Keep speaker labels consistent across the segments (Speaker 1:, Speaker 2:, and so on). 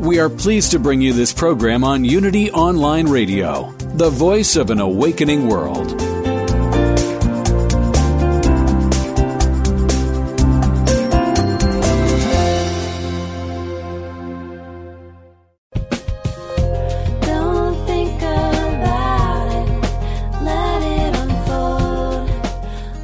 Speaker 1: We are pleased to bring you this program on Unity Online Radio, the voice of an awakening world.
Speaker 2: Don't think about it. Let it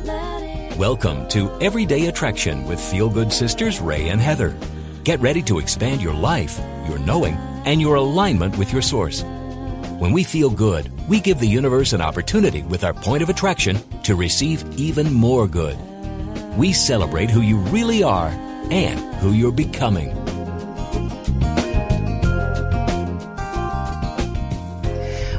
Speaker 2: unfold.
Speaker 3: Welcome to Everyday Attraction with Feel Good Sisters Ray and Heather. Get ready to expand your life, your knowing, and your alignment with your source. When we feel good, we give the universe an opportunity with our point of attraction to receive even more good. We celebrate who you really are and who you're becoming.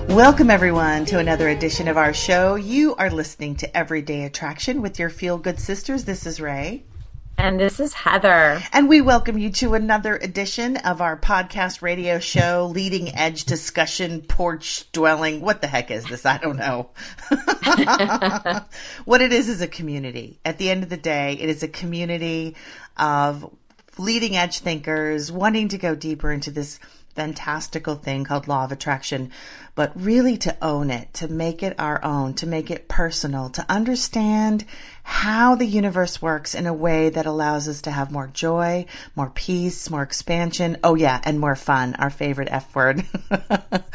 Speaker 4: Welcome, everyone, to another edition of our show. You are listening to Everyday Attraction with your Feel Good Sisters. This is Ray.
Speaker 5: And this is Heather.
Speaker 4: And we welcome you to another edition of our podcast radio show, Leading Edge Discussion Porch Dwelling. What the heck is this? I don't know. what it is is a community. At the end of the day, it is a community of leading edge thinkers wanting to go deeper into this fantastical thing called law of attraction, but really to own it, to make it our own, to make it personal, to understand how the universe works in a way that allows us to have more joy, more peace, more expansion. Oh yeah, and more fun, our favorite F word.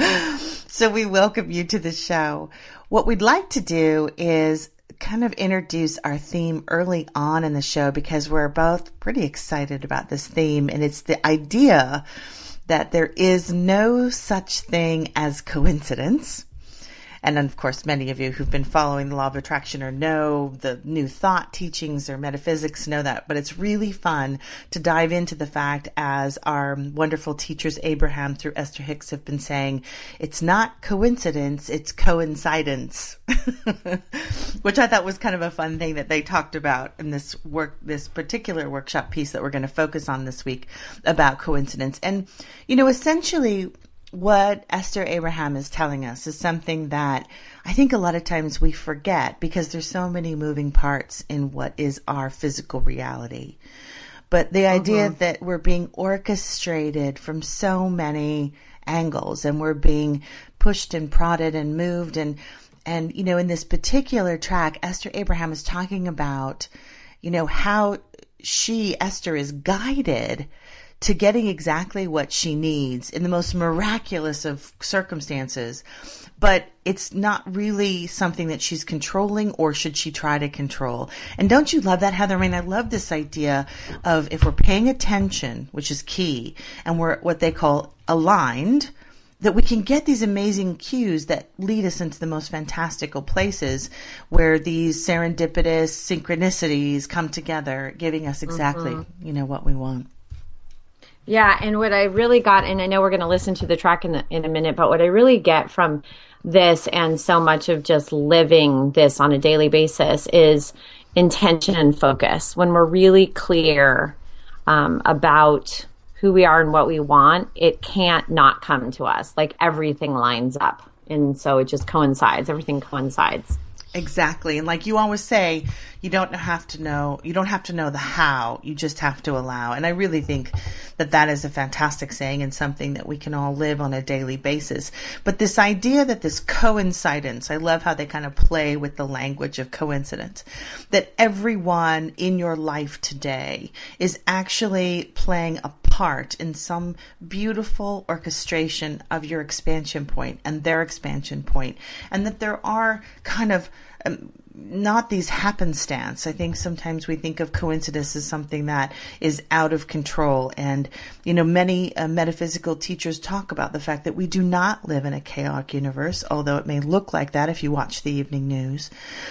Speaker 4: so we welcome you to the show. What we'd like to do is kind of introduce our theme early on in the show because we're both pretty excited about this theme and it's the idea that there is no such thing as coincidence. And then, of course, many of you who've been following the law of attraction or know the new thought teachings or metaphysics know that. But it's really fun to dive into the fact, as our wonderful teachers Abraham through Esther Hicks have been saying, it's not coincidence, it's coincidence. Which I thought was kind of a fun thing that they talked about in this work, this particular workshop piece that we're going to focus on this week about coincidence. And, you know, essentially, what Esther Abraham is telling us is something that I think a lot of times we forget because there's so many moving parts in what is our physical reality. But the idea mm-hmm. that we're being orchestrated from so many angles and we're being pushed and prodded and moved and and you know in this particular track Esther Abraham is talking about you know how she Esther is guided to getting exactly what she needs in the most miraculous of circumstances. But it's not really something that she's controlling or should she try to control. And don't you love that, Heather? I mean, I love this idea of if we're paying attention, which is key, and we're what they call aligned, that we can get these amazing cues that lead us into the most fantastical places where these serendipitous synchronicities come together, giving us exactly, mm-hmm. you know, what we want.
Speaker 5: Yeah, and what I really got, and I know we're going to listen to the track in, the, in a minute, but what I really get from this and so much of just living this on a daily basis is intention and focus. When we're really clear um, about who we are and what we want, it can't not come to us. Like everything lines up. And so it just coincides, everything coincides.
Speaker 4: Exactly. And like you always say, you don't have to know, you don't have to know the how, you just have to allow. And I really think that that is a fantastic saying and something that we can all live on a daily basis. But this idea that this coincidence, I love how they kind of play with the language of coincidence, that everyone in your life today is actually playing a part in some beautiful orchestration of your expansion point and their expansion point, and that there are kind of um, not these happenstance. I think sometimes we think of coincidence as something that is out of control. And, you know, many uh, metaphysical teachers talk about the fact that we do not live in a chaotic universe, although it may look like that if you watch the evening news.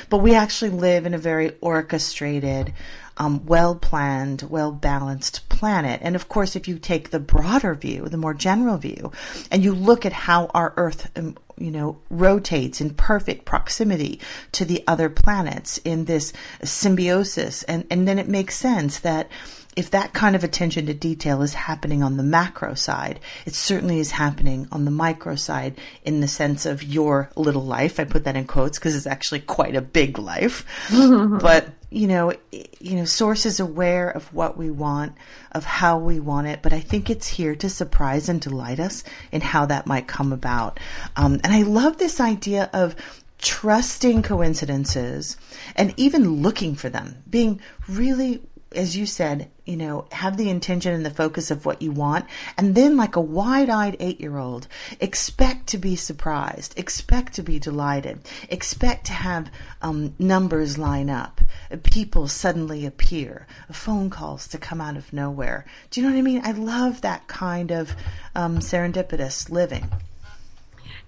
Speaker 4: But we actually live in a very orchestrated, um, well planned, well balanced planet. And of course, if you take the broader view, the more general view, and you look at how our Earth um, you know, rotates in perfect proximity to the other planets in this symbiosis. And, and then it makes sense that if that kind of attention to detail is happening on the macro side, it certainly is happening on the micro side in the sense of your little life. I put that in quotes because it's actually quite a big life. but, you know, you know, source is aware of what we want, of how we want it, but I think it's here to surprise and delight us in how that might come about. Um, and I love this idea of trusting coincidences and even looking for them, being really as you said, you know, have the intention and the focus of what you want. And then, like a wide eyed eight year old, expect to be surprised, expect to be delighted, expect to have um, numbers line up, people suddenly appear, phone calls to come out of nowhere. Do you know what I mean? I love that kind of um, serendipitous living.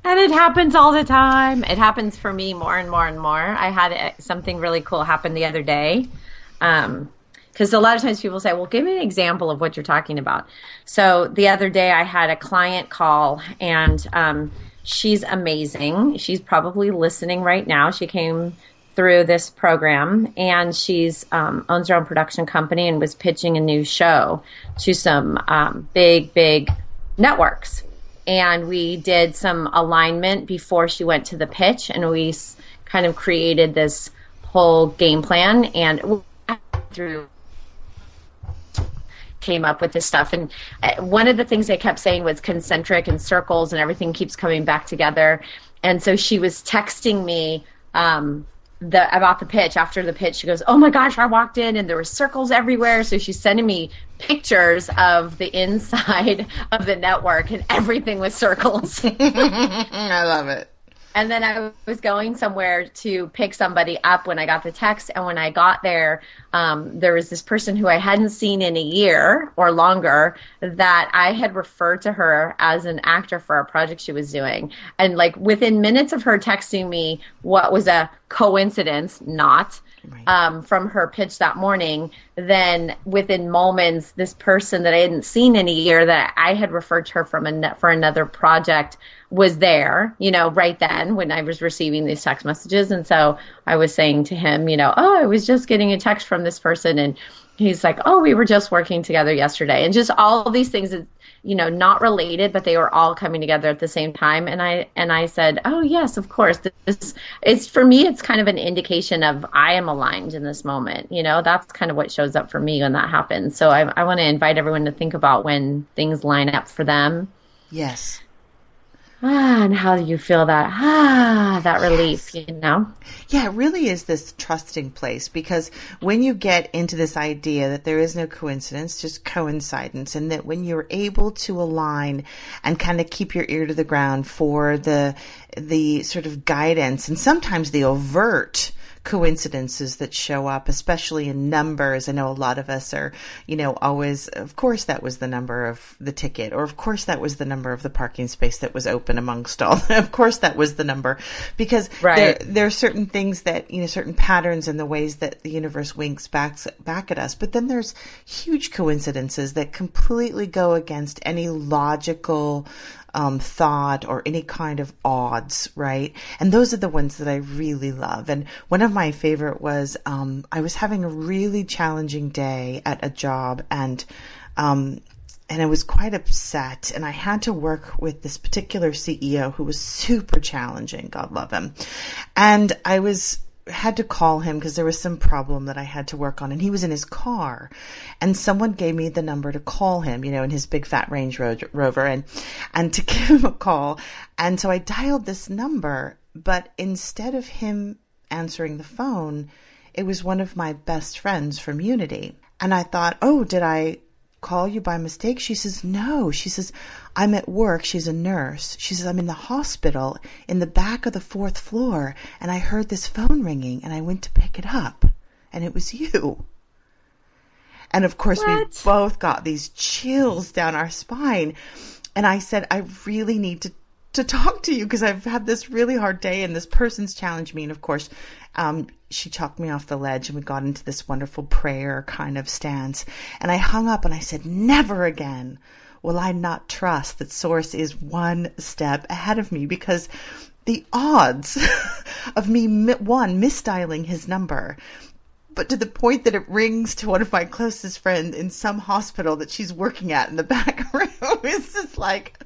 Speaker 5: And it happens all the time. It happens for me more and more and more. I had uh, something really cool happen the other day. Um, because a lot of times people say, well, give me an example of what you're talking about. So the other day I had a client call and um, she's amazing. She's probably listening right now. She came through this program and she's um, owns her own production company and was pitching a new show to some um, big, big networks. And we did some alignment before she went to the pitch and we kind of created this whole game plan and through came up with this stuff. And uh, one of the things they kept saying was concentric and circles, and everything keeps coming back together. And so she was texting me um, the about the pitch. After the pitch, she goes, "Oh my gosh, I walked in and there were circles everywhere." So she's sending me pictures of the inside of the network, and everything was circles.
Speaker 4: I love it.
Speaker 5: And then I was going somewhere to pick somebody up when I got the text. And when I got there, um, there was this person who I hadn't seen in a year or longer that I had referred to her as an actor for a project she was doing. And like within minutes of her texting me what was a coincidence, not. Um, from her pitch that morning, then within moments, this person that I hadn't seen in a year that I had referred to her from a for another project was there, you know, right then when I was receiving these text messages. And so I was saying to him, you know, oh, I was just getting a text from this person. And he's like, oh, we were just working together yesterday. And just all these things, you know, not related, but they were all coming together at the same time. And I, and I said, oh, yes, of course. This it's for me, it's kind of an indication of I am aligned in this moment. You know, that's kind of what shows up for me when that happens. So I, I want to invite everyone to think about when things line up for them.
Speaker 4: Yes.
Speaker 5: Ah, and how do you feel that? Ah, that relief, you know?
Speaker 4: Yeah, it really is this trusting place because when you get into this idea that there is no coincidence, just coincidence, and that when you're able to align and kind of keep your ear to the ground for the the sort of guidance and sometimes the overt coincidences that show up, especially in numbers. I know a lot of us are, you know, always, of course, that was the number of the ticket, or of course, that was the number of the parking space that was open amongst all. of course, that was the number because
Speaker 5: Right.
Speaker 4: there, there are certain things that, you know, certain patterns in the ways that the universe winks back, back at us. But then there's huge coincidences that completely go against any logical, um, thought or any kind of odds, right? And those are the ones that I really love. And one of my favorite was um, I was having a really challenging day at a job, and um, and I was quite upset. And I had to work with this particular CEO who was super challenging. God love him. And I was had to call him because there was some problem that I had to work on and he was in his car and someone gave me the number to call him, you know, in his big fat Range Ro- Rover and, and to give him a call. And so I dialed this number, but instead of him answering the phone, it was one of my best friends from Unity. And I thought, oh, did I call you by mistake? She says, no. She says, I'm at work. She's a nurse. She says, I'm in the hospital in the back of the fourth floor and I heard this phone ringing and I went to pick it up and it was you. And of course, we both got these chills down our spine. And I said, I really need to, to talk to you because I've had this really hard day and this person's challenged me. And of course, um, she chalked me off the ledge and we got into this wonderful prayer kind of stance. And I hung up and I said, never again will I not trust that Source is one step ahead of me? Because the odds of me, one, misdialing his number, but to the point that it rings to one of my closest friends in some hospital that she's working at in the back room. it's just like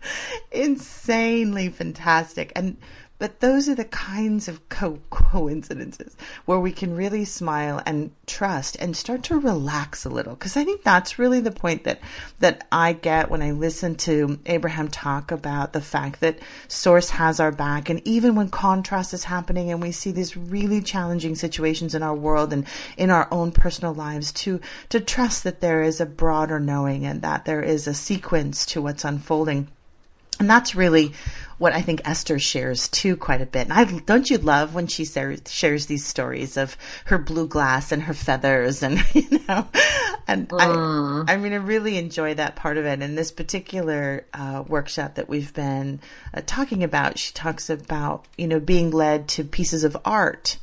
Speaker 4: insanely fantastic. And but those are the kinds of co- coincidences where we can really smile and trust and start to relax a little. Because I think that's really the point that that I get when I listen to Abraham talk about the fact that Source has our back, and even when contrast is happening and we see these really challenging situations in our world and in our own personal lives, to to trust that there is a broader knowing and that there is a sequence to what's unfolding. And that's really what I think Esther shares too quite a bit. And I don't you love when she shares, shares these stories of her blue glass and her feathers and you know, and I, I mean, I really enjoy that part of it. And this particular uh, workshop that we've been uh, talking about, she talks about you know being led to pieces of art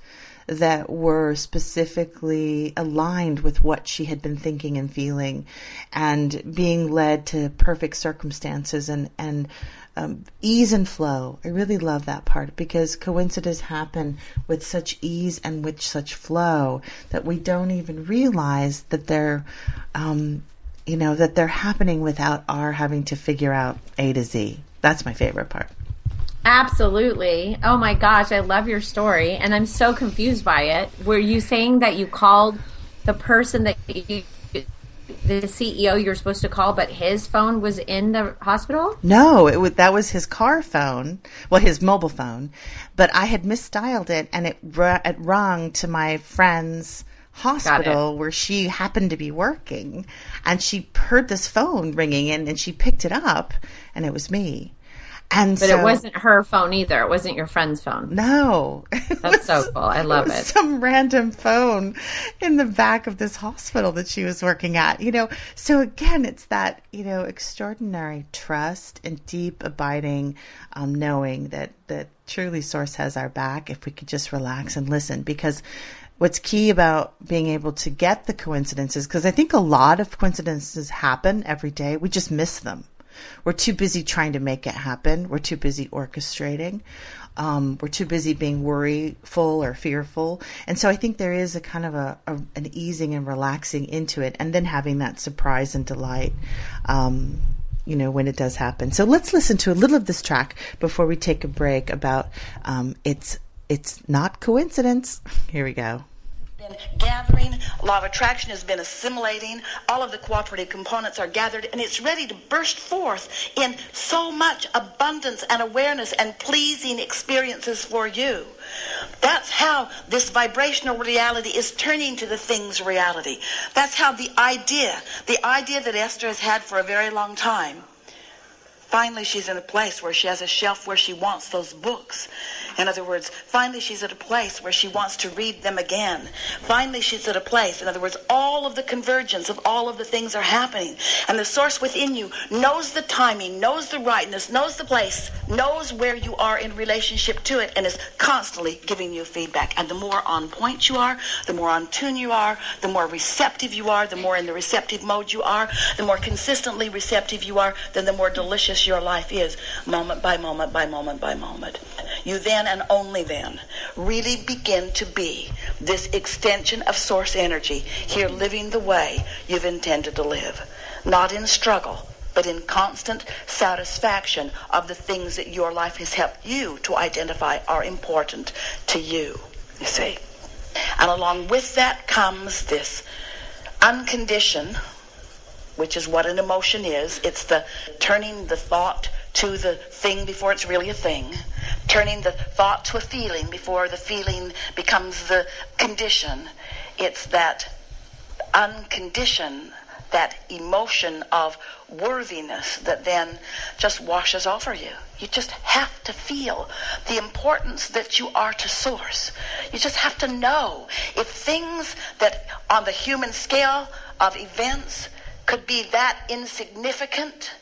Speaker 4: that were specifically aligned with what she had been thinking and feeling and being led to perfect circumstances and and um, ease and flow. I really love that part because coincidences happen with such ease and with such flow that we don't even realize that they're, um, you know, that they're happening without our having to figure out A to Z. That's my favorite part.
Speaker 5: Absolutely. Oh my gosh, I love your story, and I'm so confused by it. Were you saying that you called the person that you the CEO you're supposed to call, but his phone was in the hospital?
Speaker 4: No, it was, that was his car phone, well, his mobile phone, but I had misdialed it and it, it rung to my friend's hospital where she happened to be working and she heard this phone ringing and, and she picked it up and it was me. And
Speaker 5: but
Speaker 4: so,
Speaker 5: it wasn't her phone either. It wasn't your friend's phone.
Speaker 4: No.
Speaker 5: That's so cool. I love
Speaker 4: it,
Speaker 5: it.
Speaker 4: Some random phone in the back of this hospital that she was working at. You know, so again, it's that, you know, extraordinary trust and deep abiding um, knowing that, that truly Source has our back if we could just relax and listen. Because what's key about being able to get the coincidences, because I think a lot of coincidences happen every day, we just miss them we're too busy trying to make it happen. We're too busy orchestrating. Um, we're too busy being worryful or fearful. And so I think there is a kind of a, a an easing and relaxing into it, and then having that surprise and delight. Um, you know when it does happen. So let's listen to a little of this track before we take a break. About um, it's it's not coincidence. Here we go
Speaker 6: been gathering, law of attraction has been assimilating, all of the cooperative components are gathered, and it's ready to burst forth in so much abundance and awareness and pleasing experiences for you. That's how this vibrational reality is turning to the thing's reality. That's how the idea, the idea that Esther has had for a very long time, finally she's in a place where she has a shelf where she wants those books. In other words, finally she's at a place where she wants to read them again. Finally she's at a place, in other words, all of the convergence of all of the things are happening. And the source within you knows the timing, knows the rightness, knows the place, knows where you are in relationship to it, and is constantly giving you feedback. And the more on point you are, the more on tune you are, the more receptive you are, the more in the receptive mode you are, the more consistently receptive you are, then the more delicious your life is, moment by moment by moment by moment. You then and only then really begin to be this extension of source energy here living the way you've intended to live. Not in struggle, but in constant satisfaction of the things that your life has helped you to identify are important to you. You see? And along with that comes this unconditioned, which is what an emotion is. It's the turning the thought to the thing before it's really a thing, turning the thought to a feeling before the feeling becomes the condition. It's that unconditioned, that emotion of worthiness that then just washes over you. You just have to feel the importance that you are to source. You just have to know if things that on the human scale of events could be that insignificant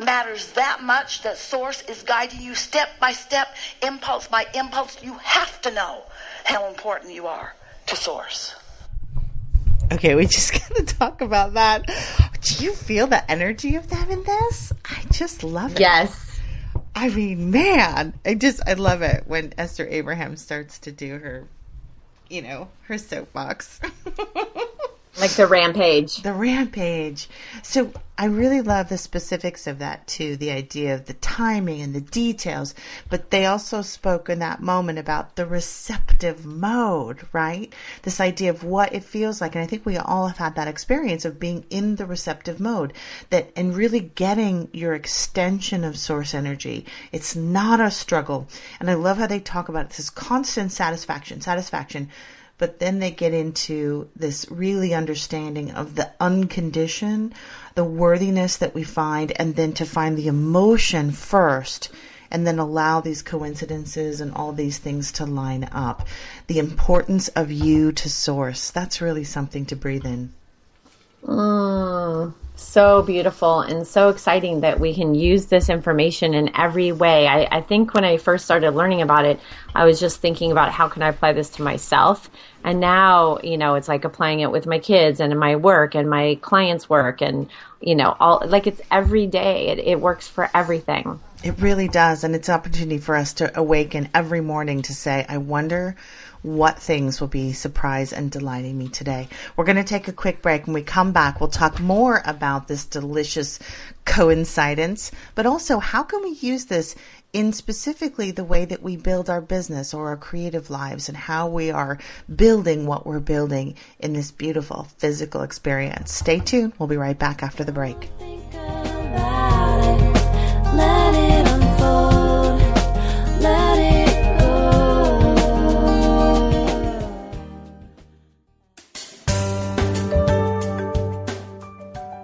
Speaker 6: matters that much that source is guiding you step by step, impulse by impulse. You have to know how important you are to source.
Speaker 4: Okay, we just gotta talk about that. Do you feel the energy of them in this? I just love it.
Speaker 5: Yes.
Speaker 4: I mean, man, I just I love it when Esther Abraham starts to do her, you know, her soapbox.
Speaker 5: Like the rampage.
Speaker 4: the rampage. So I really love the specifics of that too, the idea of the timing and the details. But they also spoke in that moment about the receptive mode, right? This idea of what it feels like. And I think we all have had that experience of being in the receptive mode that and really getting your extension of source energy. It's not a struggle. And I love how they talk about this constant satisfaction, satisfaction but then they get into this really understanding of the unconditioned, the worthiness that we find, and then to find the emotion first, and then allow these coincidences and all these things to line up. The importance of you to source. That's really something to breathe in.
Speaker 5: Mm, so beautiful and so exciting that we can use this information in every way. I, I think when I first started learning about it, I was just thinking about how can I apply this to myself. And now, you know, it's like applying it with my kids and my work and my clients' work and, you know, all like it's every day. It, it works for everything.
Speaker 4: It really does. And it's an opportunity for us to awaken every morning to say, I wonder what things will be surprise and delighting me today. We're going to take a quick break. When we come back, we'll talk more about this delicious coincidence, but also how can we use this in specifically the way that we build our business or our creative lives and how we are building what we're building in this beautiful physical experience. Stay tuned. We'll be right back after the break.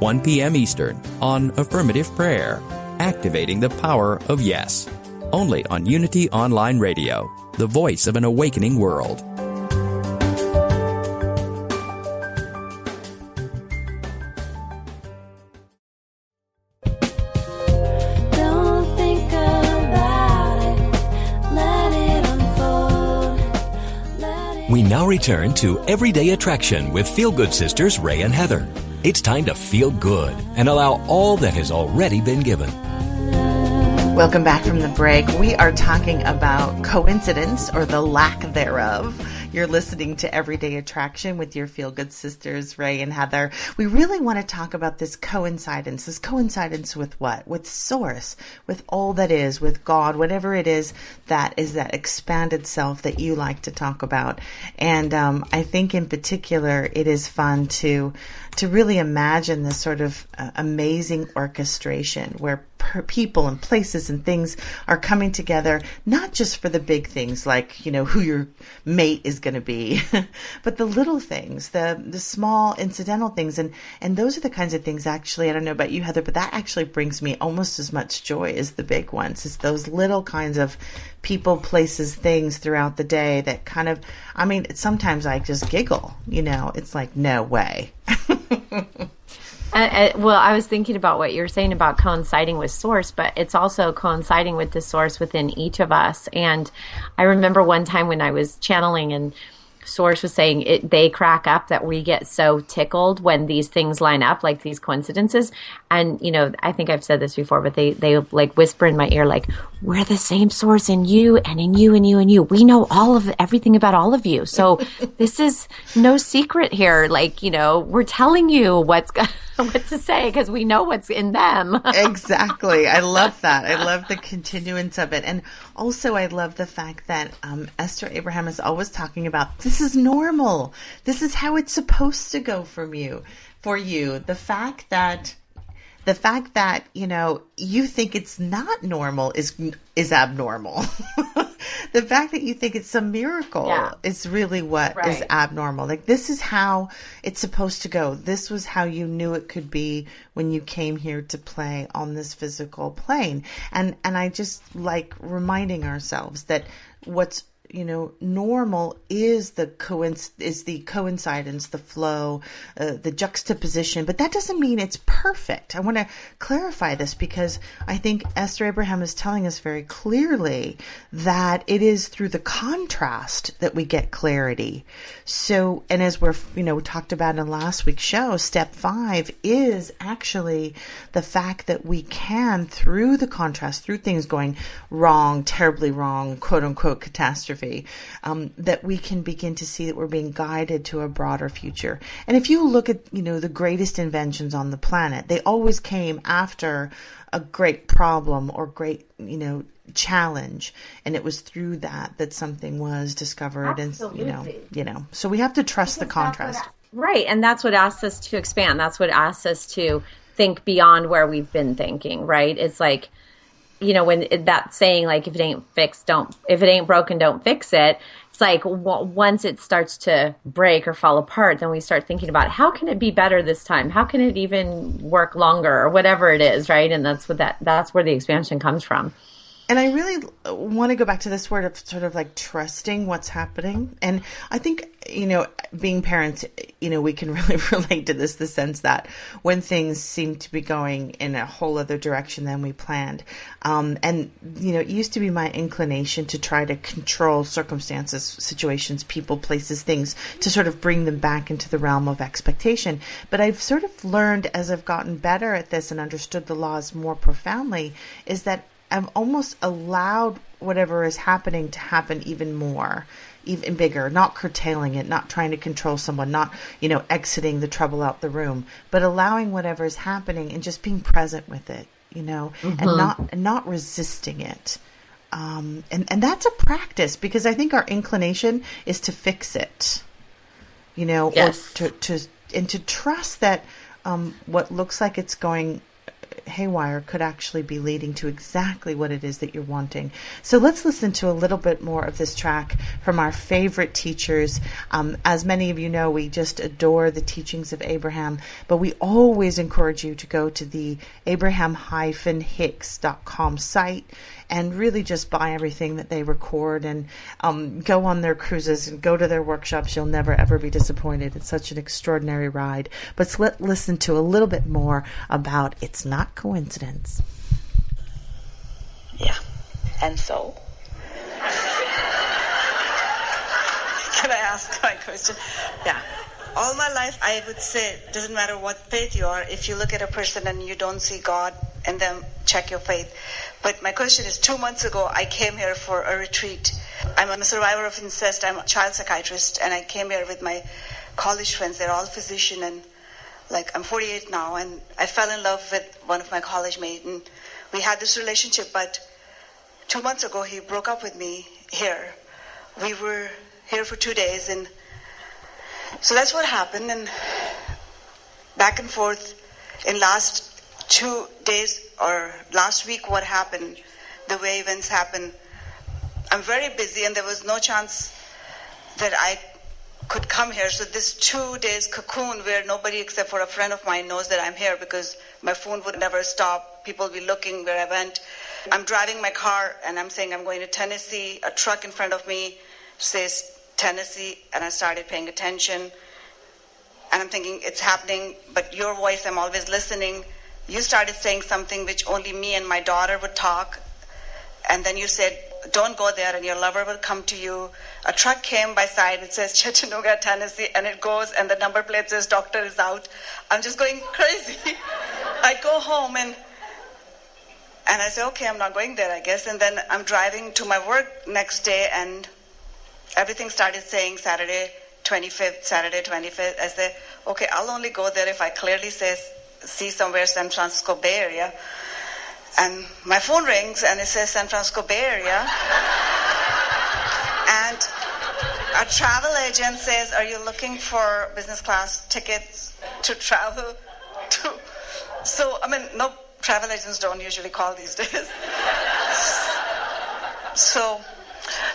Speaker 7: 1 p.m. Eastern on Affirmative Prayer, Activating the Power of Yes. Only on Unity Online Radio, the voice of an awakening world.
Speaker 2: Don't think about it. Let it unfold.
Speaker 3: We now return to Everyday Attraction with Feel Good Sisters Ray and Heather. It's time to feel good and allow all that has already been given.
Speaker 4: Welcome back from the break. We are talking about coincidence or the lack thereof. You're listening to Everyday Attraction with your feel good sisters, Ray and Heather. We really want to talk about this coincidence. This coincidence with what? With source, with all that is, with God, whatever it is that is that expanded self that you like to talk about. And um, I think in particular, it is fun to to really imagine this sort of uh, amazing orchestration where per- people and places and things are coming together, not just for the big things like, you know, who your mate is going to be, but the little things, the, the small incidental things. And, and those are the kinds of things actually, I don't know about you, Heather, but that actually brings me almost as much joy as the big ones. It's those little kinds of people, places, things throughout the day that kind of, I mean, sometimes I just giggle, you know, it's like, no way.
Speaker 5: Well, I was thinking about what you were saying about coinciding with source, but it's also coinciding with the source within each of us. And I remember one time when I was channeling and source was saying it, they crack up that we get so tickled when these things line up, like these coincidences. And, you know, I think I've said this before, but they, they like whisper in my ear, like, we're the same source in you and in you and you and you. We know all of everything about all of you. So this is no secret here. Like, you know, we're telling you what's, what to say because we know what's in them.
Speaker 4: exactly. I love that. I love the continuance of it. And also, I love the fact that um, Esther Abraham is always talking about this is normal. This is how it's supposed to go from you, for you. The fact that the fact that you know you think it's not normal is is abnormal the fact that you think it's a miracle
Speaker 5: Yeah.
Speaker 4: is really what is
Speaker 5: Right.
Speaker 4: abnormal. Like this is how it's supposed to go. This was how you knew it could be when you came here to play on this physical plane. And and I just like reminding ourselves that what's you know normal is the coinc- is the coincidence the flow uh, the juxtaposition but that doesn't mean it's perfect. I want to clarify this because i think esther abraham is telling us very clearly that it is through the contrast that we get clarity. So and as we're you know talked about in last week's show step 5 is actually the fact that we can through the contrast through things going wrong terribly wrong quote unquote catastrophe um, that we can begin to see that we're being guided to a broader future and if you look at you know the greatest inventions on the planet they always came after a great problem or great you know challenge and it was through that that something was discovered and you know
Speaker 5: Absolutely.
Speaker 4: you know so we have to trust the contrast
Speaker 5: Right. And that's what asks us to expand. That's what asks us to think beyond where we've been thinking, right? It's like, you know, when that saying, like, if it ain't fixed, don't, if it ain't broken, don't fix it. It's like w- once it starts to break or fall apart, then we start thinking about how can it be better this time? How can it even work longer or whatever it is, right? And that's what that, that's where the expansion comes from.
Speaker 4: And I really want to go back to this word of sort of like trusting what's happening. And I think, you know, being parents, you know, we can really relate to this the sense that when things seem to be going in a whole other direction than we planned. Um, and, you know, it used to be my inclination to try to control circumstances, situations, people, places, things to sort of bring them back into the realm of expectation. But I've sort of learned as I've gotten better at this and understood the laws more profoundly is that I've almost allowed whatever is happening to happen even more, even bigger, not curtailing it, not trying to control someone, not, you know, exiting the trouble out the room, but allowing whatever is happening and just being present with it, you know, and not, and not resisting it. Um, and, and that's a practice because I think our inclination is to fix it, you know,
Speaker 5: Yes.
Speaker 4: or to, to, and to trust that, um, what looks like it's going haywire could actually be leading to exactly what it is that you're wanting. So let's listen to a little bit more of this track from our favorite teachers. Um, as many of you know, we just adore the teachings of Abraham, but we always encourage you to go to the abraham-hicks.com site and really just buy everything that they record and um, go on their cruises and go to their workshops. You'll never ever be disappointed. It's such an extraordinary ride. But let's listen to a little bit more about It's Not Coincidence.
Speaker 8: Yeah. And so? Can I ask my question? Yeah. All my life, I would say, doesn't matter what faith you are, if you look at a person and you don't see God in them, check your faith. But my question is two months ago, I came here for a retreat. I'm a survivor of incest, I'm a child psychiatrist, and I came here with my college friends. They're all physicians, and like I'm 48 now, and I fell in love with one of my college mates, and we had this relationship. But two months ago, he broke up with me here. We were here for two days, and so that's what happened. And back and forth in last two days or last week, what happened, the way events happened. I'm very busy, and there was no chance that I could come here. So this two days cocoon where nobody except for a friend of mine knows that I'm here because my phone would never stop. People be looking where I went. I'm driving my car and I'm saying I'm going to Tennessee. A truck in front of me says Tennessee and I started paying attention. And I'm thinking it's happening, but your voice, I'm always listening. You started saying something which only me and my daughter would talk. And then you said, don't go there and your lover will come to you. A truck came by side, it says Chattanooga, Tennessee, and it goes and the number plate says doctor is out. I'm just going crazy. I go home and and I say, okay, I'm not going there, I guess. And then I'm driving to my work next day and everything started saying Saturday 25th, Saturday 25th. I said, okay, I'll only go there if I clearly says, see somewhere San Francisco Bay Area. And my phone rings and it says San Francisco Bay Area. and a travel agent says, Are you looking for business class tickets to travel to? So, I mean, no, travel agents don't usually call these days. so,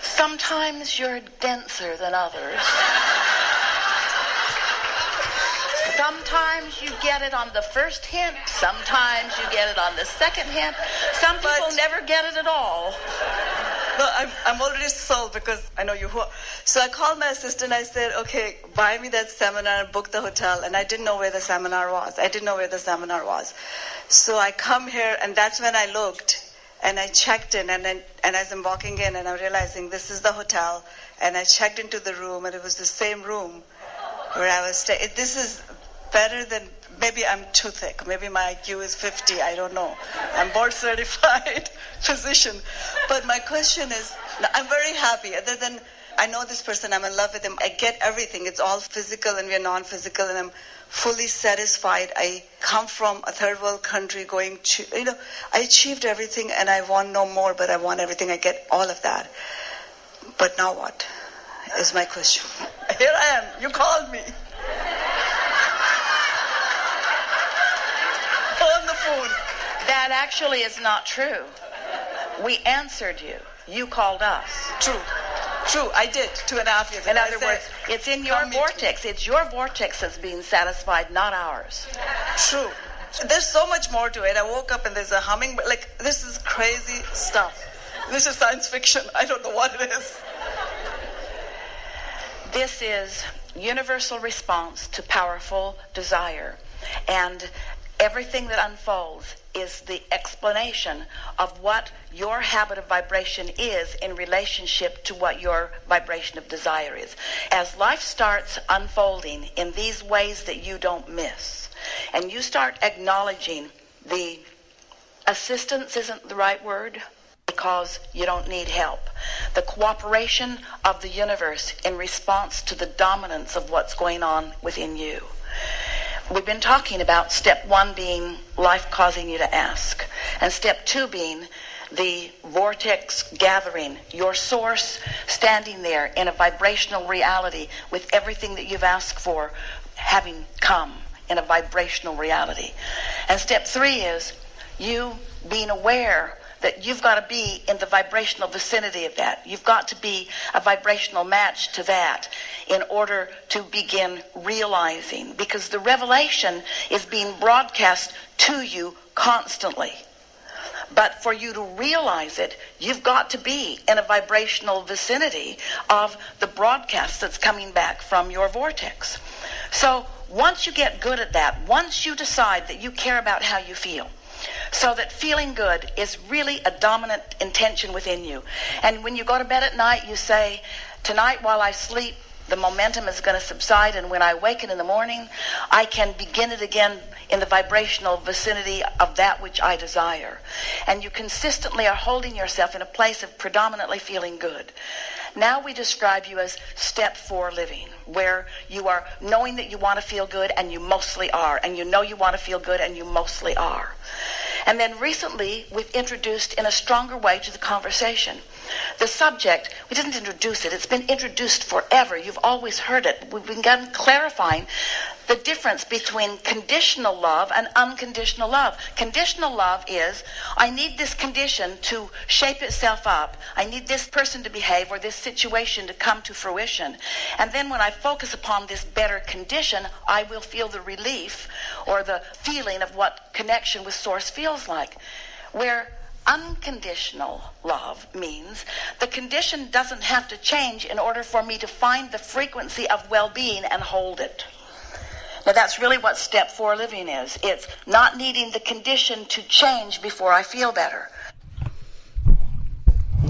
Speaker 6: Sometimes you're denser than others. Sometimes you get it on the first hint. Sometimes you get it on the second hint. Some people
Speaker 8: But-
Speaker 6: never get it at all.
Speaker 8: No, I'm, I'm already sold because I know you who. So I called my assistant. I said, okay, buy me that seminar, book the hotel. And I didn't know where the seminar was. I didn't know where the seminar was. So I come here, and that's when I looked and I checked in. And then, and as I'm walking in, and I'm realizing this is the hotel. And I checked into the room, and it was the same room where I was staying. This is better than maybe I'm too thick. Maybe my IQ is 50. I don't know. I'm board certified physician. But my question is, I'm very happy. Other than I know this person, I'm in love with him. I get everything. It's all physical and we're non-physical, and I'm fully satisfied. I come from a third world country, going to you know, I achieved everything, and I want no more. But I want everything. I get all of that. But now what? Is my question. Here I am. You called me. On the phone.
Speaker 6: That actually is not true. We answered you. You called us.
Speaker 8: True. True, I did two and a half years.
Speaker 6: In other
Speaker 8: said,
Speaker 6: words, it's in your
Speaker 8: "Come meet me."
Speaker 6: vortex. It's your vortex that's being satisfied, not ours.
Speaker 8: True. There's so much more to it. I woke up and there's a humming. Like, this is crazy stuff. This is science fiction. I don't know what it is.
Speaker 6: This is universal response to powerful desire. And everything that unfolds is the explanation of what your habit of vibration is in relationship to what your vibration of desire is. As life starts unfolding in these ways that you don't miss, and you start acknowledging the assistance isn't the right word because you don't need help. The cooperation of the universe in response to the dominance of what's going on within you. We've been talking about step one being life causing you to ask, and step two being the vortex gathering, your source standing there in a vibrational reality with everything that you've asked for having come in a vibrational reality. And step three is you being aware that you've got to be in the vibrational vicinity of that. You've got to be a vibrational match to that in order to begin realizing because the revelation is being broadcast to you constantly. But for you to realize it, you've got to be in a vibrational vicinity of the broadcast that's coming back from your vortex. So once you get good at that, once you decide that you care about how you feel, so that feeling good is really a dominant intention within you. And when you go to bed at night, you say, Tonight while I sleep, the momentum is going to subside, and when I awaken in the morning, I can begin it again in the vibrational vicinity of that which I desire. And you consistently are holding yourself in a place of predominantly feeling good. Now we describe you as step four living, where you are knowing that you want to feel good and you mostly are, and you know you want to feel good and you mostly are. And then recently, we've introduced in a stronger way to the conversation. The subject, we didn't introduce it, it's been introduced forever. You've always heard it. We've begun clarifying the difference between conditional love and unconditional love. Conditional love is I need this condition to shape itself up. I need this person to behave or this situation to come to fruition. And then when I focus upon this better condition, I will feel the relief or the feeling of what connection with source feels like. Where unconditional love means the condition doesn't have to change in order for me to find the frequency of well-being and hold it. Now that's really what step four living is. It's not needing the condition to change before I feel better.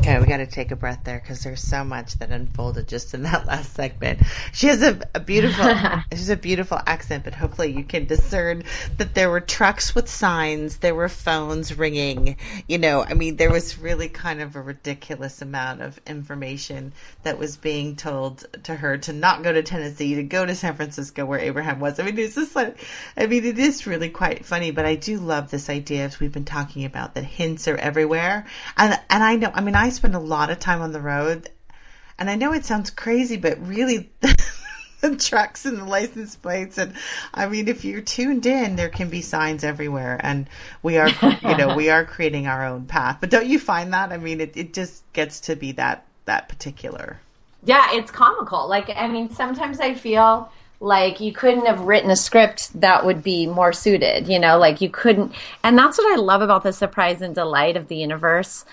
Speaker 4: Okay, we got to take a breath there because there's so much that unfolded just in that last segment. She has a, a beautiful, she's a beautiful accent, but hopefully you can discern that there were trucks with signs, there were phones ringing. You know, I mean, there was really kind of a ridiculous amount of information that was being told to her to not go to Tennessee, to go to San Francisco where Abraham was. I mean, it's just like, I mean, it is really quite funny, but I do love this idea as we've been talking about that hints are everywhere. And, and I know, I mean, I spend a lot of time on the road and I know it sounds crazy, but really the trucks and the license plates and I mean if you're tuned in there can be signs everywhere and we are you know we are creating our own path but don't you find that I mean it, it just gets to be that that particular.
Speaker 5: Yeah, it's comical. Like, I mean, sometimes I feel like you couldn't have written a script that would be more suited, you know, like you couldn't. And that's what I love about the surprise and delight of the universe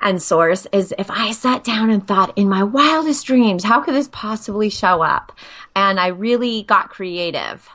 Speaker 5: and source is if I sat down and thought in my wildest dreams, how could this possibly show up? And I really got creative.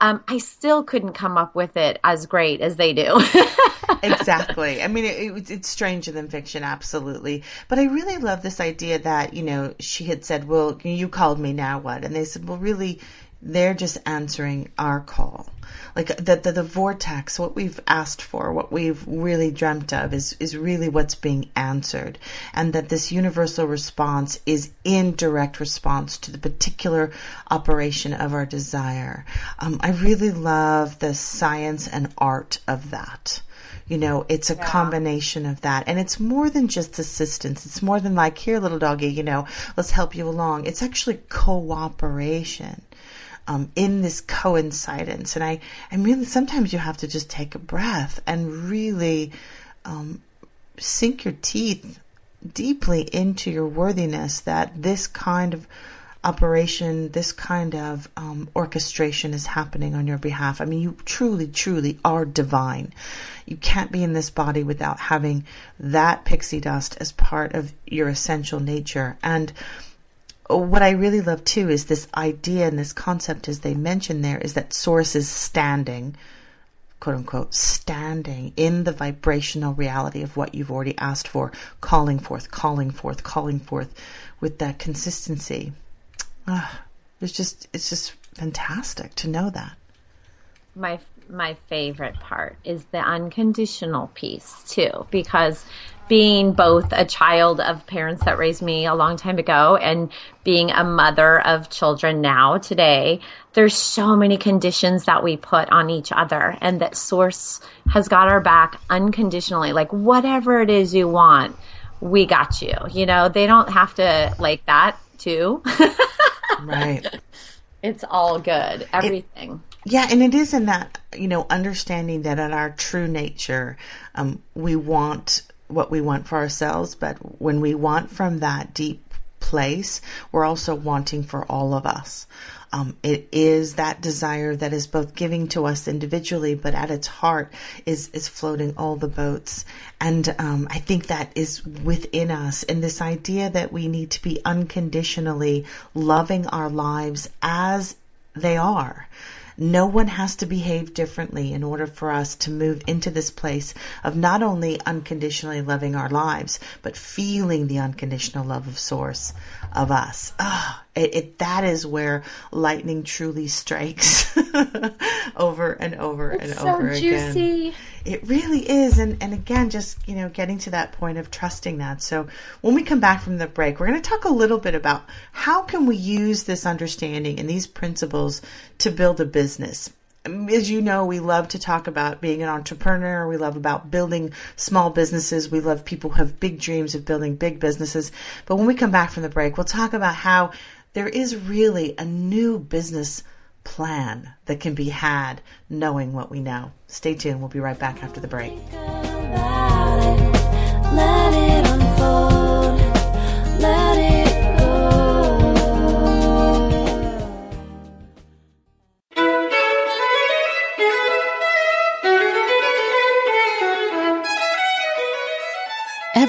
Speaker 5: Um, I still couldn't come up with it as great as they do.
Speaker 4: exactly. I mean, it, it, it's stranger than fiction, absolutely. But I really love this idea that, you know, she had said, well, you called me, now what? And they said, well, really, they're just answering our call. Like the, the, the vortex, what we've asked for, what we've really dreamt of is, is really what's being answered. And that this universal response is in direct response to the particular operation of our desire. Um, I really love the science and art of that. You know, it's a combination of that. And it's more than just assistance. It's more than like, here, little doggy, you know, let's help you along. It's actually cooperation. Um, in this coincidence. And I, I really, sometimes you have to just take a breath and really um, sink your teeth deeply into your worthiness that this kind of operation, this kind of um, orchestration is happening on your behalf. I mean, you truly, truly are divine. You can't be in this body without having that pixie dust as part of your essential nature. And what I really love too is this idea and this concept, as they mention there, is that source is standing, quote unquote, standing in the vibrational reality of what you've already asked for, calling forth, calling forth, calling forth with that consistency. It's just, it's just fantastic to know that.
Speaker 5: my my favorite part is the unconditional piece too because being both a child of parents that raised me a long time ago and being a mother of children now today there's so many conditions that we put on each other and that source has got our back unconditionally. Like whatever it is you want we got you you know? They don't have to like that too.
Speaker 4: Right.
Speaker 5: it's all good everything.
Speaker 4: Yeah, and it is in that, you know, understanding that in our true nature, um, we want what we want for ourselves, but when we want from that deep place, we're also wanting for all of us. Um, it is that desire that is both giving to us individually, but at its heart is is floating all the boats. And um, I think that is within us, and this idea that we need to be unconditionally loving our lives as they are. No one has to behave differently in order for us to move into this place of not only unconditionally loving our lives, but feeling the unconditional love of Source of us. Ah, it, it, that is where lightning truly strikes over and over and
Speaker 5: so
Speaker 4: over again.
Speaker 5: juicy.
Speaker 4: It really is. And, and again, just, you know, getting to that point of trusting that. So when we come back from the break, we're going to talk a little bit about how can we use this understanding and these principles to build a business. As you know, we love to talk about being an entrepreneur. We love about building small businesses. We love people who have big dreams of building big businesses. But when we come back from the break, we'll talk about how there is really a new business plan that can be had knowing what we know. Stay tuned. We'll be right back after the break.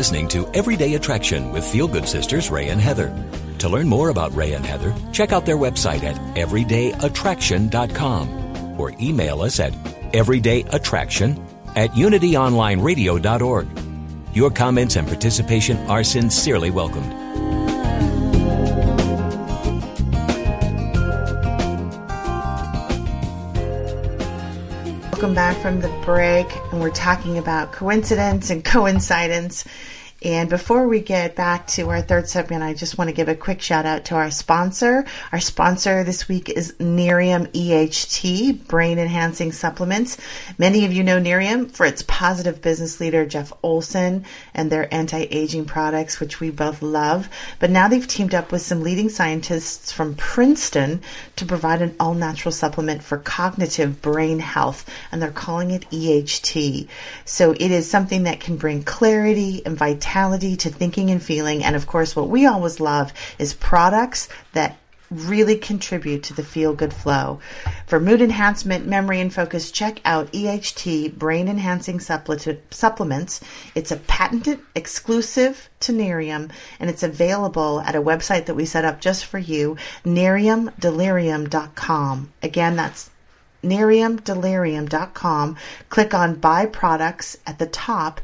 Speaker 3: Listening to Everyday Attraction with Feel Good Sisters Ray and Heather. To learn more about Ray and Heather, check out their website at everydayattraction.com or email us at everydayattraction at unityonlineradio.org. Your comments and participation are sincerely welcomed.
Speaker 4: Welcome back from the break, and we're talking about coincidence and coincidence. And before we get back to our third segment, I just want to give a quick shout out to our sponsor. Our sponsor this week is Nerium EHT, brain enhancing supplements. Many of you know Nerium for its positive business leader, Jeff Olson, and their anti aging products, which we both love. But now they've teamed up with some leading scientists from Princeton to provide an all natural supplement for cognitive brain health, and they're calling it EHT. So it is something that can bring clarity and vitality to thinking and feeling. And of course, what we always love is products that really contribute to the feel good flow. For mood enhancement, memory, and focus, check out EHT Brain Enhancing Supplements. It's a patented exclusive to Nerium, and it's available at a website that we set up just for you, neriumdelirium.com. Again, that's neriumdelirium.com. Click on Buy Products at the top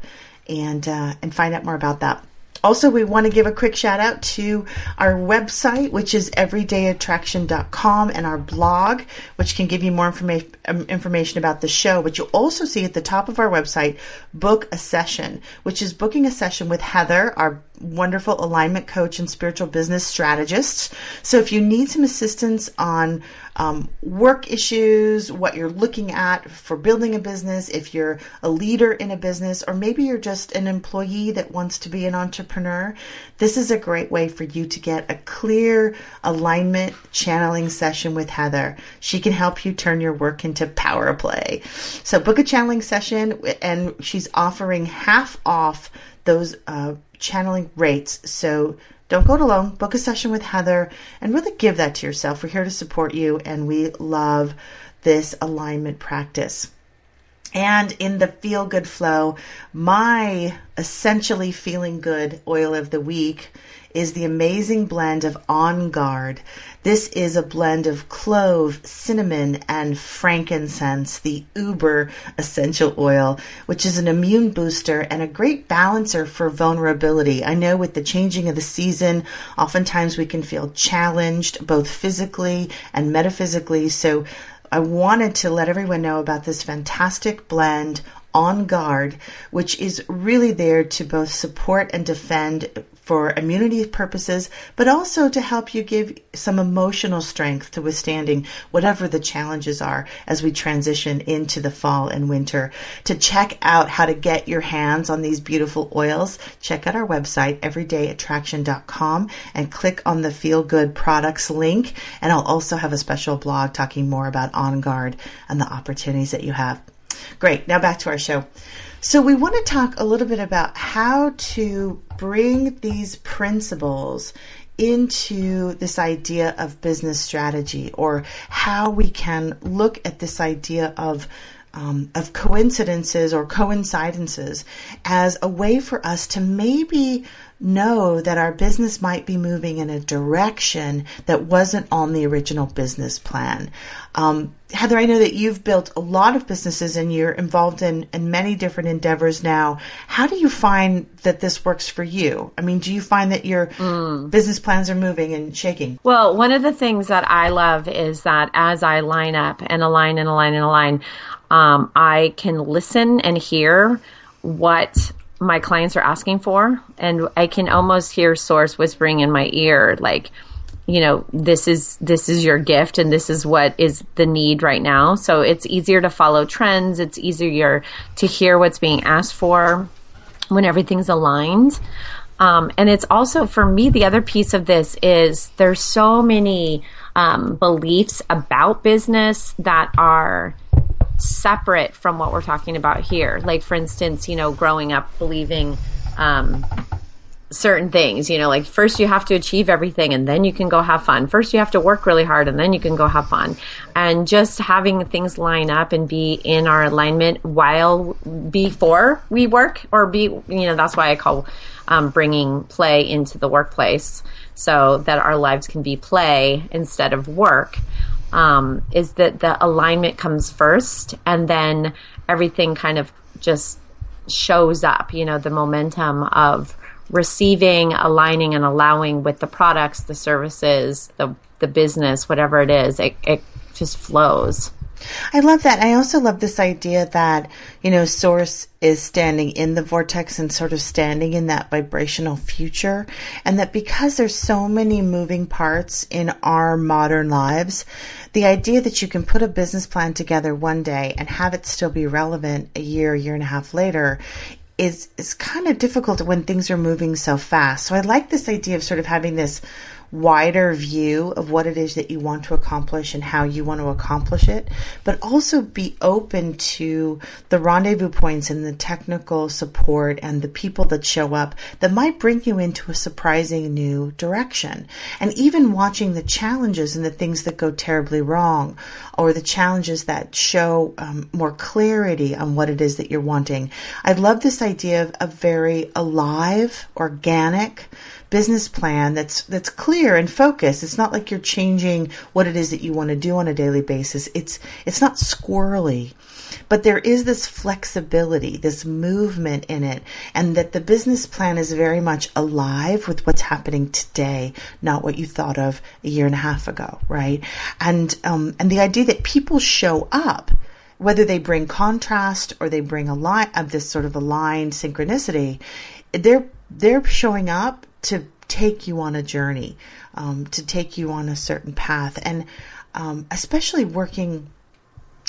Speaker 4: and uh, and find out more about that. Also, we want to give a quick shout out to our website, which is everydayattraction.com, and our blog, which can give you more information information about the show. But you'll also see at the top of our website, book a session, which is booking a session with Heather, our wonderful alignment coach and spiritual business strategist. So if you need some assistance on um, work issues, what you're looking at for building a business, if you're a leader in a business, or maybe you're just an employee that wants to be an entrepreneur, this is a great way for you to get a clear alignment channeling session with Heather. She can help you turn your work into power play. So book a channeling session, and she's offering half off those uh, channeling rates. So don't go it alone. Book a session with Heather and really give that to yourself. We're here to support you, and we love this alignment practice. And in the feel good flow, my essentially feeling good oil of the week is the amazing blend of On Guard. This is a blend of clove, cinnamon, and frankincense, the uber essential oil, which is an immune booster and a great balancer for vulnerability. I know with the changing of the season, oftentimes we can feel challenged both physically and metaphysically. So I wanted to let everyone know about this fantastic blend on guard, which is really there to both support and defend for immunity purposes, but also to help you give some emotional strength to withstanding whatever the challenges are as we transition into the fall and winter. To check out how to get your hands on these beautiful oils, check out our website, everydayattraction.com, and click on the Feel Good Products link. And I'll also have a special blog talking more about On Guard and the opportunities that you have. Great. Now back to our show. So, we want to talk a little bit about how to bring these principles into this idea of business strategy or how we can look at this idea of um, of coincidences or coincidences as a way for us to maybe know that our business might be moving in a direction that wasn't on the original business plan. Um, Heather, I know that you've built a lot of businesses and you're involved in, in many different endeavors now. How do you find that this works for you? I mean, do you find that your mm. business plans are moving and shaking?
Speaker 5: Well, one of the things that I love is that as I line up and align and align and align, um, I can listen and hear what my clients are asking for and i can almost hear source whispering in my ear like you know this is this is your gift and this is what is the need right now. So it's easier to follow trends. It's easier to hear what's being asked for when everything's aligned. Um, and it's also for me the other piece of this is there's so many um, beliefs about business that are separate from what we're talking about here. Like, for instance, you know, growing up believing um, certain things you know like first you have to achieve everything and then you can go have fun. First you have to work really hard and then you can go have fun. And just having things line up and be in our alignment while before we work or be you know that's why i call um, bringing play into the workplace so that our lives can be play instead of work um, is that the alignment comes first and then everything kind of just shows up you know the momentum of receiving, aligning, and allowing with the products, the services, the the business, whatever it is, it, it just flows.
Speaker 4: I love that. I also love this idea that, you know, source is standing in the vortex and sort of standing in that vibrational future. And that because there's so many moving parts in our modern lives, the idea that you can put a business plan together one day and have it still be relevant a year, year and a half later is is kind of difficult when things are moving so fast. So I like this idea of sort of having this wider view of what it is that you want to accomplish and how you want to accomplish it, but also be open to the rendezvous points and the technical support and the people that show up that might bring you into a surprising new direction. And even watching the challenges and the things that go terribly wrong or the challenges that show um, more clarity on what it is that you're wanting. I love this idea of a very alive, organic, business plan that's that's clear and focused. It's not like you're changing what it is that you want to do on a daily basis. It's it's not squirrely. But there is this flexibility, this movement in it, and that the business plan is very much alive with what's happening today, not what you thought of a year and a half ago, right? And um, and the idea that people show up whether they bring contrast or they bring a line of this sort of aligned synchronicity, they're they're showing up to take you on a journey, um, to take you on a certain path. And um, especially working,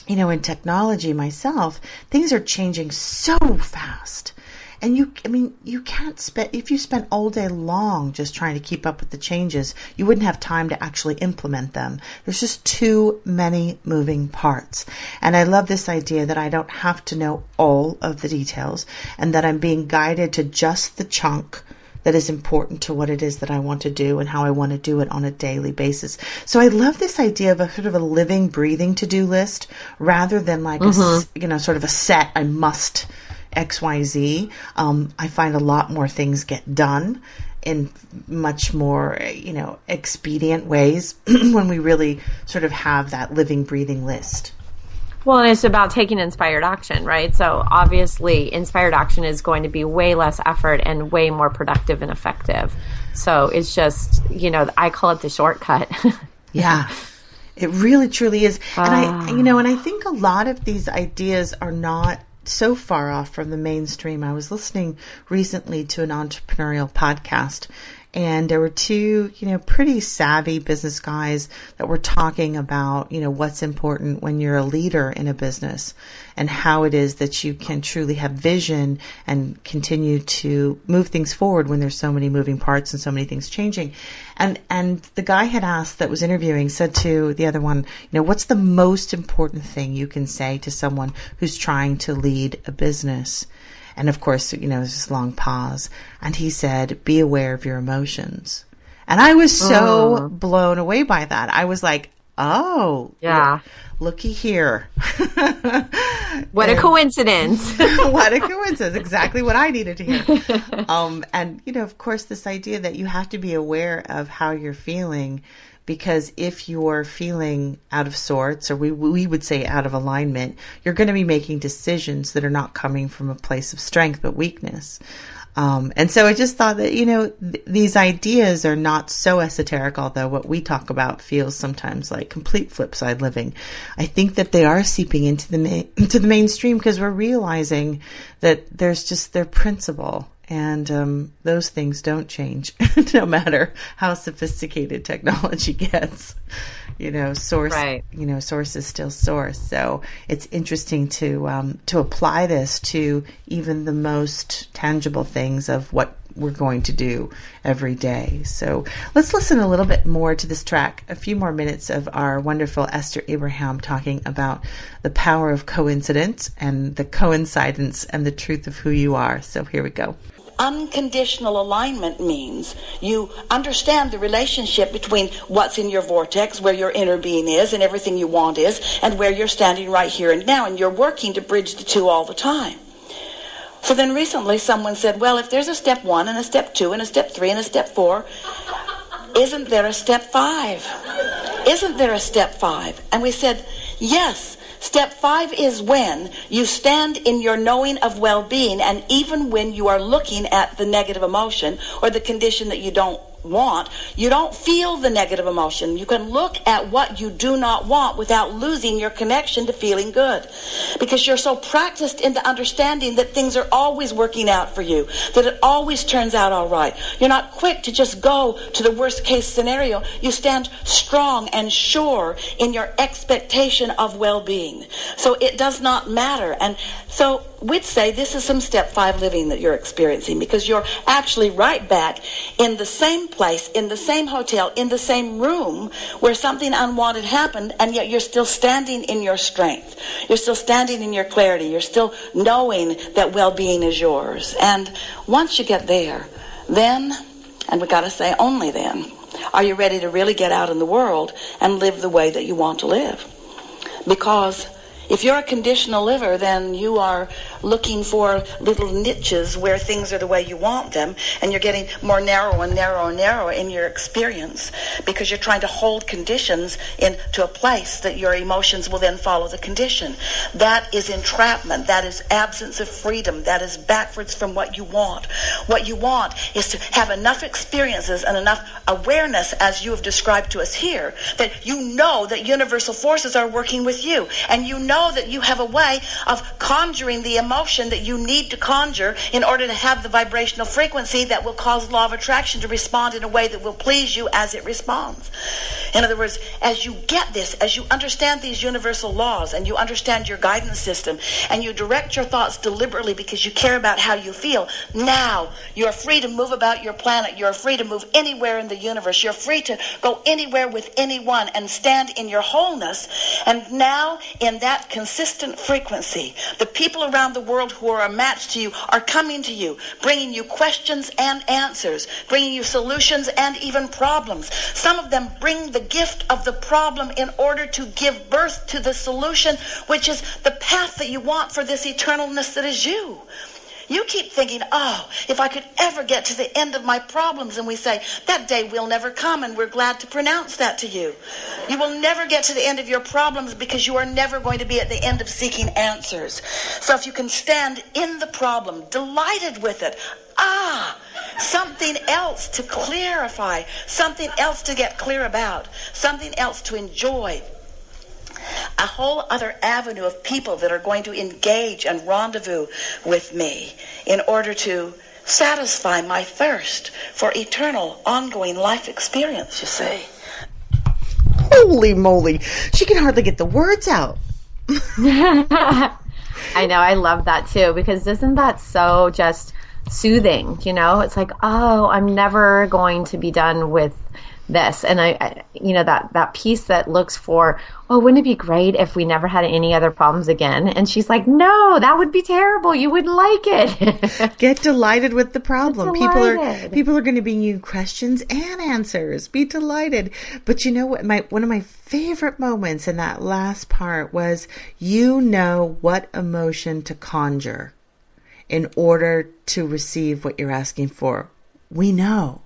Speaker 4: you know, in technology myself, things are changing so fast. And you, I mean, you can't spend, if you spent all day long just trying to keep up with the changes, you wouldn't have time to actually implement them. There's just too many moving parts. And I love this idea that I don't have to know all of the details and that I'm being guided to just the chunk that is important to what it is that I want to do and how I want to do it on a daily basis. So I love this idea of a sort of a living, breathing to do list rather than like mm-hmm. a, you know, sort of a set, I must X, Y, Z. Um, I find a lot more things get done in much more, you know, expedient ways when we really sort of have that living, breathing list.
Speaker 5: Well, and it's about taking inspired action, right? So obviously, inspired action is going to be way less effort and way more productive and effective. So it's just, you know, I call it the shortcut.
Speaker 4: yeah. It really truly is. And I, ah. you know, and I think a lot of these ideas are not so far off from the mainstream. I was listening recently to an entrepreneurial podcast and there were two, you know, pretty savvy business guys that were talking about, you know, what's important when you're a leader in a business and how it is that you can truly have vision and continue to move things forward when there's so many moving parts and so many things changing. And, and the guy had asked that was interviewing said to the other one, you know, what's the most important thing you can say to someone who's trying to lead a business? And of course, you know, there's this long pause. And he said, be aware of your emotions. And I was so oh. blown away by that. I was like, oh,
Speaker 5: yeah.
Speaker 4: looky here.
Speaker 5: what a coincidence.
Speaker 4: what a coincidence. Exactly what I needed to hear. Um, and, you know, of course, this idea that you have to be aware of how you're feeling because if you're feeling out of sorts, or we, we would say out of alignment, you're going to be making decisions that are not coming from a place of strength, but weakness. Um, and so I just thought that, you know, th- these ideas are not so esoteric, although what we talk about feels sometimes like complete flip side living. I think that they are seeping into the, ma- into the mainstream because we're realizing that there's just their principle and um, those things don't change no matter how sophisticated technology gets. You know source right. you know source is still source. So it's interesting to um, to apply this to even the most tangible things of what we're going to do every day. So let's listen a little bit more to this track. A few more minutes of our wonderful esther abraham talking about the power of coincidence and the coincidence and the truth of who you are. So here we go
Speaker 6: unconditional alignment means you understand the relationship between what's in your vortex, where your inner being is, and everything you want is, and where you're standing right here and now, and you're working to bridge the two all the time. So then recently someone said, well, if there's a step one and a step two and a step three and a step four, isn't there a step five? Isn't there a step five? And we said, yes. Step five is when you stand in your knowing of well-being and even when you are looking at the negative emotion or the condition that you don't want, you don't feel the negative emotion. You can look at what you do not want without losing your connection to feeling good. Because you're so practiced into understanding that things are always working out for you, that it always turns out all right. You're not quick to just go to the worst case scenario. You stand strong and sure in your expectation of well-being. So it does not matter. And so we'd say this is some step five living that you're experiencing because you're actually right back in the same place, in the same hotel, in the same room where something unwanted happened, and yet you're still standing in your strength. You're still standing in your clarity. You're still knowing that well-being is yours. And once you get there, then, and we got to say only then, are you ready to really get out in the world and live the way that you want to live? Because if you're a conditional liver, then you are looking for little niches where things are the way you want them, and you're getting more narrow and narrow and narrow in your experience because you're trying to hold conditions into a place that your emotions will then follow the condition. That is entrapment. That is absence of freedom. That is backwards from what you want. What you want is to have enough experiences and enough awareness, as you have described to us here, that you know that universal forces are working with you, and you know that you have a way of conjuring the emotion that you need to conjure in order to have the vibrational frequency that will cause law of attraction to respond in a way that will please you as it responds. In other words, as you get this, as you understand these universal laws and you understand your guidance system and you direct your thoughts deliberately because you care about how you feel, now you're free to move about your planet. You're free to move anywhere in the universe. You're free to go anywhere with anyone and stand in your wholeness. And now in that consistent frequency. The people around the world who are a match to you are coming to you, bringing you questions and answers, bringing you solutions and even problems. Some of them bring the gift of the problem in order to give birth to the solution, which is the path that you want for this eternalness that is you. You keep thinking, oh, if I could ever get to the end of my problems. And we say, that day will never come. And we're glad to pronounce that to you. You will never get to the end of your problems because you are never going to be at the end of seeking answers. So if you can stand in the problem, delighted with it, ah, something else to clarify, something else to get clear about, something else to enjoy a whole other avenue of people that are going to engage and rendezvous with me in order to satisfy my thirst for eternal, ongoing life experience, you see.
Speaker 4: Holy moly. She can hardly get the words out.
Speaker 5: I know, I love that too because isn't that so just soothing? You know, it's like, oh, I'm never going to be done with this and I, I, you know that that piece that looks for oh wouldn't it be great if we never had any other problems again and she's like no that would be terrible you wouldn't like it
Speaker 4: Get delighted with the problem. People are people are going to bring you questions and answers. Be delighted. But you know what? My one of my favorite moments in that last part was you know what emotion to conjure in order to receive what you're asking for. We know.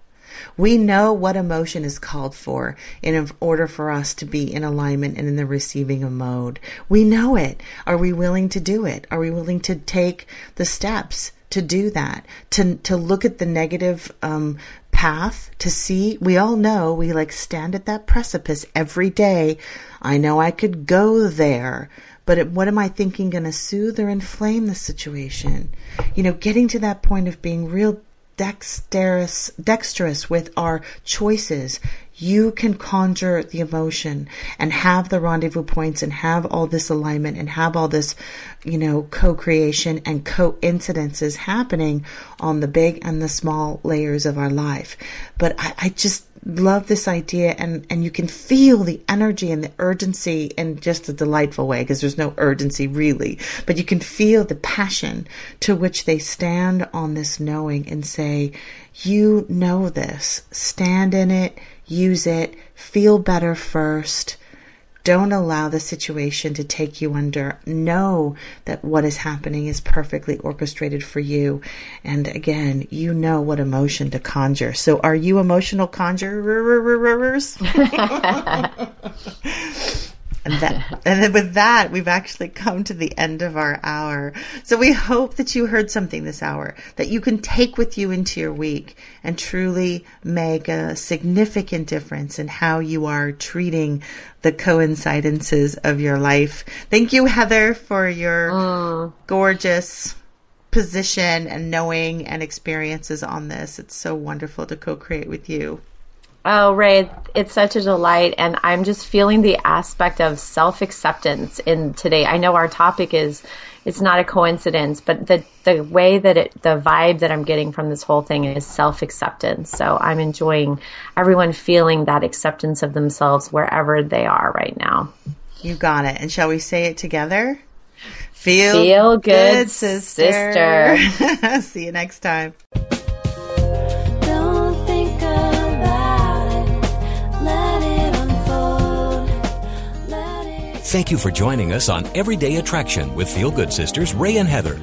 Speaker 4: We know what emotion is called for in order for us to be in alignment and in the receiving of mode. We know it. Are we willing to do it? Are we willing to take the steps to do that? To to look at the negative um, path to see. We all know we like stand at that precipice every day. I know I could go there. But what am I thinking going to soothe or inflame the situation? You know, getting to that point of being real dexterous dexterous with our choices. You can conjure the emotion and have the rendezvous points and have all this alignment and have all this you know co-creation and coincidences happening on the big and the small layers of our life. But i, I just love this idea and and you can feel the energy and the urgency in just a delightful way because there's no urgency really but you can feel the passion to which they stand on this knowing and say you know this. Stand in it use it feel better first don't allow the situation to take you under. Know that what is happening is perfectly orchestrated for you. And again, you know what emotion to conjure. So are you emotional conjurers? And that, and then with that, we've actually come to the end of our hour. So we hope that you heard something this hour that you can take with you into your week and truly make a significant difference in how you are treating the coincidences of your life. Thank you, Heather, for your gorgeous position and knowing and experiences on this. It's so wonderful to co-create with you.
Speaker 5: Oh, Ray, it's such a delight. And I'm just feeling the aspect of self acceptance in today. I know our topic is, it's not a coincidence, but the, the way that it, the vibe that I'm getting from this whole thing is self acceptance. So I'm enjoying everyone feeling that acceptance of themselves wherever they are right now.
Speaker 4: You got it. And shall we say it together? Feel,
Speaker 5: Feel good, sister.
Speaker 4: See you next time.
Speaker 3: Thank you for joining us on Everyday Attraction with Feel Good Sisters Ray and Heather.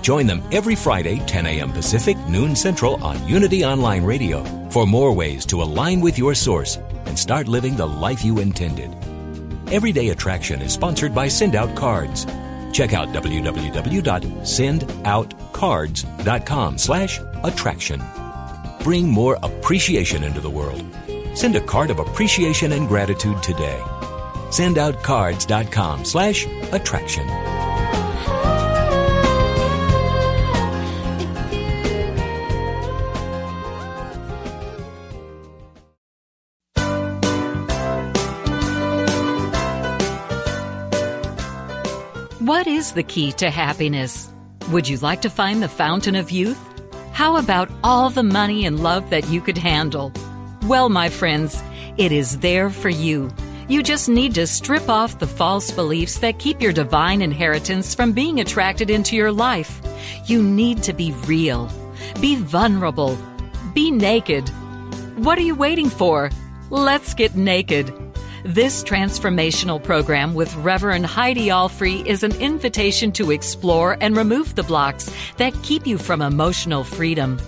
Speaker 3: Join them every Friday, 10 a.m. Pacific, noon Central on Unity Online Radio for more ways to align with your source and start living the life you intended. Everyday Attraction is sponsored by Send Out Cards. Check out www.sendoutcards.com slash attraction. Bring more appreciation into the world. Send a card of appreciation and gratitude today. Sendoutcards.com slash attraction.
Speaker 9: What is the key to happiness? Would you like to find the fountain of youth? How about all the money and love that you could handle? Well, my friends, it is there for you. You just need to strip off the false beliefs that keep your divine inheritance from being attracted into your life. You need to be real. Be vulnerable. Be naked. What are you waiting for? Let's get naked. This transformational program with Reverend Heidi Alfrey is an invitation to explore and remove the blocks that keep you from emotional freedom.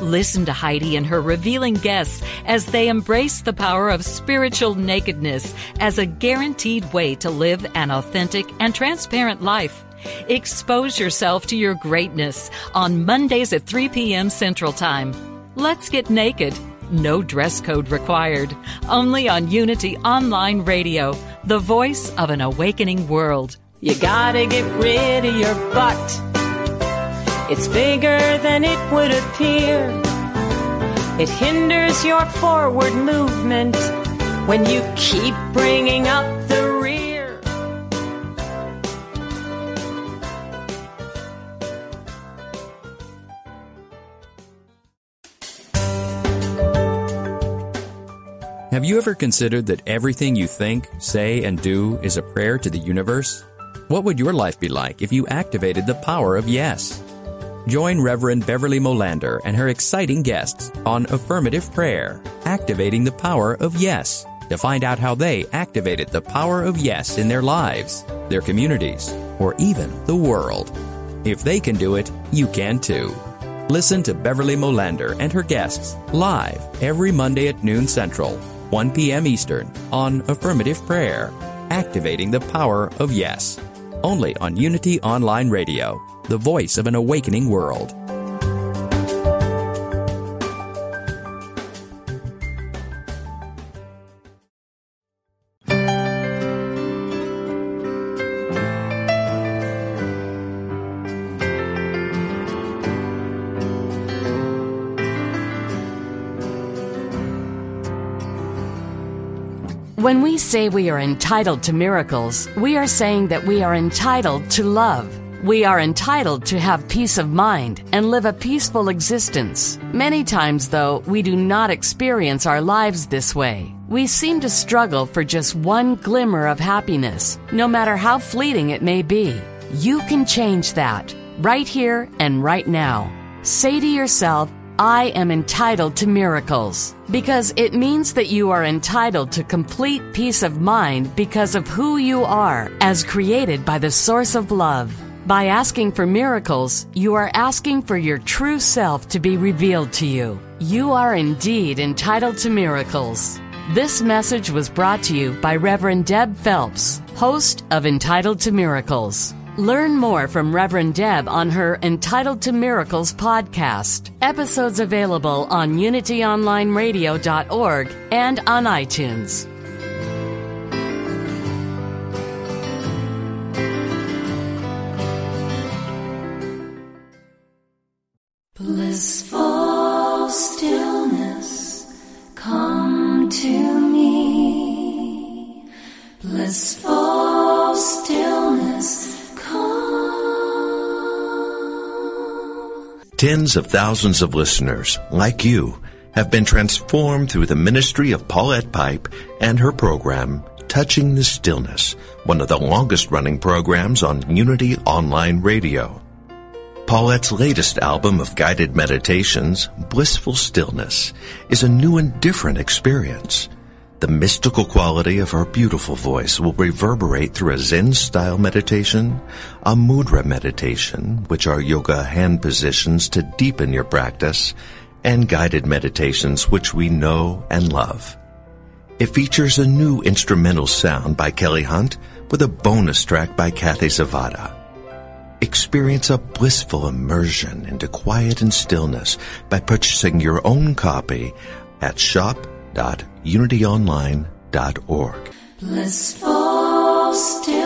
Speaker 9: Listen to Heidi and her revealing guests as they embrace the power of spiritual nakedness as a guaranteed way to live an authentic and transparent life. Expose yourself to your greatness on Mondays at 3 p.m. Central Time. Let's get naked. No dress code required. Only on Unity Online Radio, the voice of an awakening world.
Speaker 10: You gotta get rid of your butt. It's bigger than it would appear. It hinders your forward movement when you keep bringing up the rear.
Speaker 7: Have you ever considered that everything you think, say, and do is a prayer to the universe? What would your life be like if you activated the power of yes? Join Reverend Beverly Molander and her exciting guests on Affirmative Prayer, Activating the Power of Yes, to find out how they activated the power of yes in their lives, their communities, or even the world. If they can do it, you can too. Listen to Beverly Molander and her guests live every Monday at noon Central, 1 p.m. Eastern on Affirmative Prayer, Activating the Power of Yes. Only on Unity Online Radio, the voice of an awakening world.
Speaker 11: We say we are entitled to miracles, we are saying that we are entitled to love. We are entitled to have peace of mind and live a peaceful existence. Many times, though, we do not experience our lives this way. We seem to struggle for just one glimmer of happiness, no matter how fleeting it may be. You can change that right here and right now. Say to yourself, I am entitled to miracles because it means that you are entitled to complete peace of mind because of who you are as created by the source of love. By asking for miracles, you are asking for your true self to be revealed to you. You are indeed entitled to miracles. This message was brought to you by Reverend Deb Phelps, host of Entitled to Miracles. Learn more from Reverend Deb on her Entitled to Miracles podcast. Episodes available on unityonlineradio.org and on iTunes.
Speaker 12: Tens of thousands of listeners, like you, have been transformed through the ministry of Paulette Pipe and her program, Touching the Stillness, one of the longest running programs on Unity Online Radio. Paulette's latest album of guided meditations, Blissful Stillness, is a new and different experience. The mystical quality of her beautiful voice will reverberate through a Zen style meditation, a mudra meditation, which are yoga hand positions to deepen your practice, and guided meditations which we know and love. It features a new instrumental sound by Kelly Hunt with a bonus track by Kathy Zavada. Experience a blissful immersion into quiet and stillness by purchasing your own copy at shop.unityonline.org.
Speaker 2: Blissful stillness,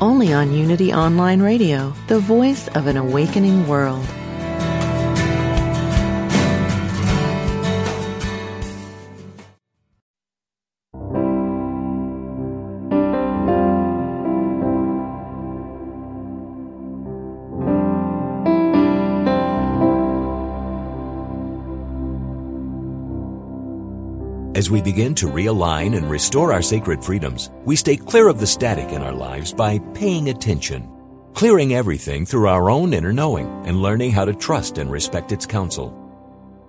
Speaker 13: only on Unity Online Radio, the voice of an awakening world.
Speaker 3: As we begin to realign and restore our sacred freedoms, we stay clear of the static in our lives by paying attention, clearing everything through our own inner knowing and learning how to trust and respect its counsel.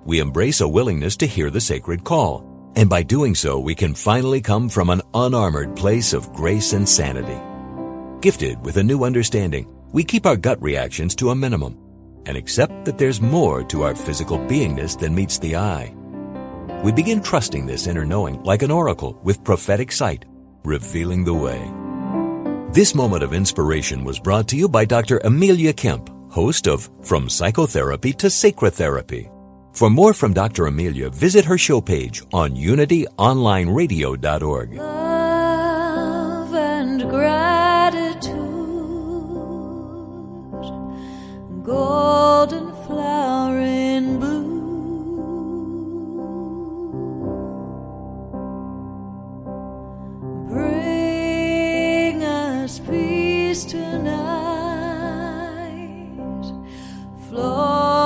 Speaker 3: We embrace a willingness to hear the sacred call, and by doing so, we can finally come from an unarmored place of grace and sanity. Gifted with a new understanding, we keep our gut reactions to a minimum and accept that there's more to our physical beingness than meets the eye we begin trusting this inner knowing like an oracle with prophetic sight, revealing the way. This moment of inspiration was brought to you by Dr. Amelia Kemp, host of From Psychotherapy to Sacred Therapy. For more from Dr. Amelia, visit her show page on unityonlineradio.org. Love and gratitude, golden flowering. tonight. Flow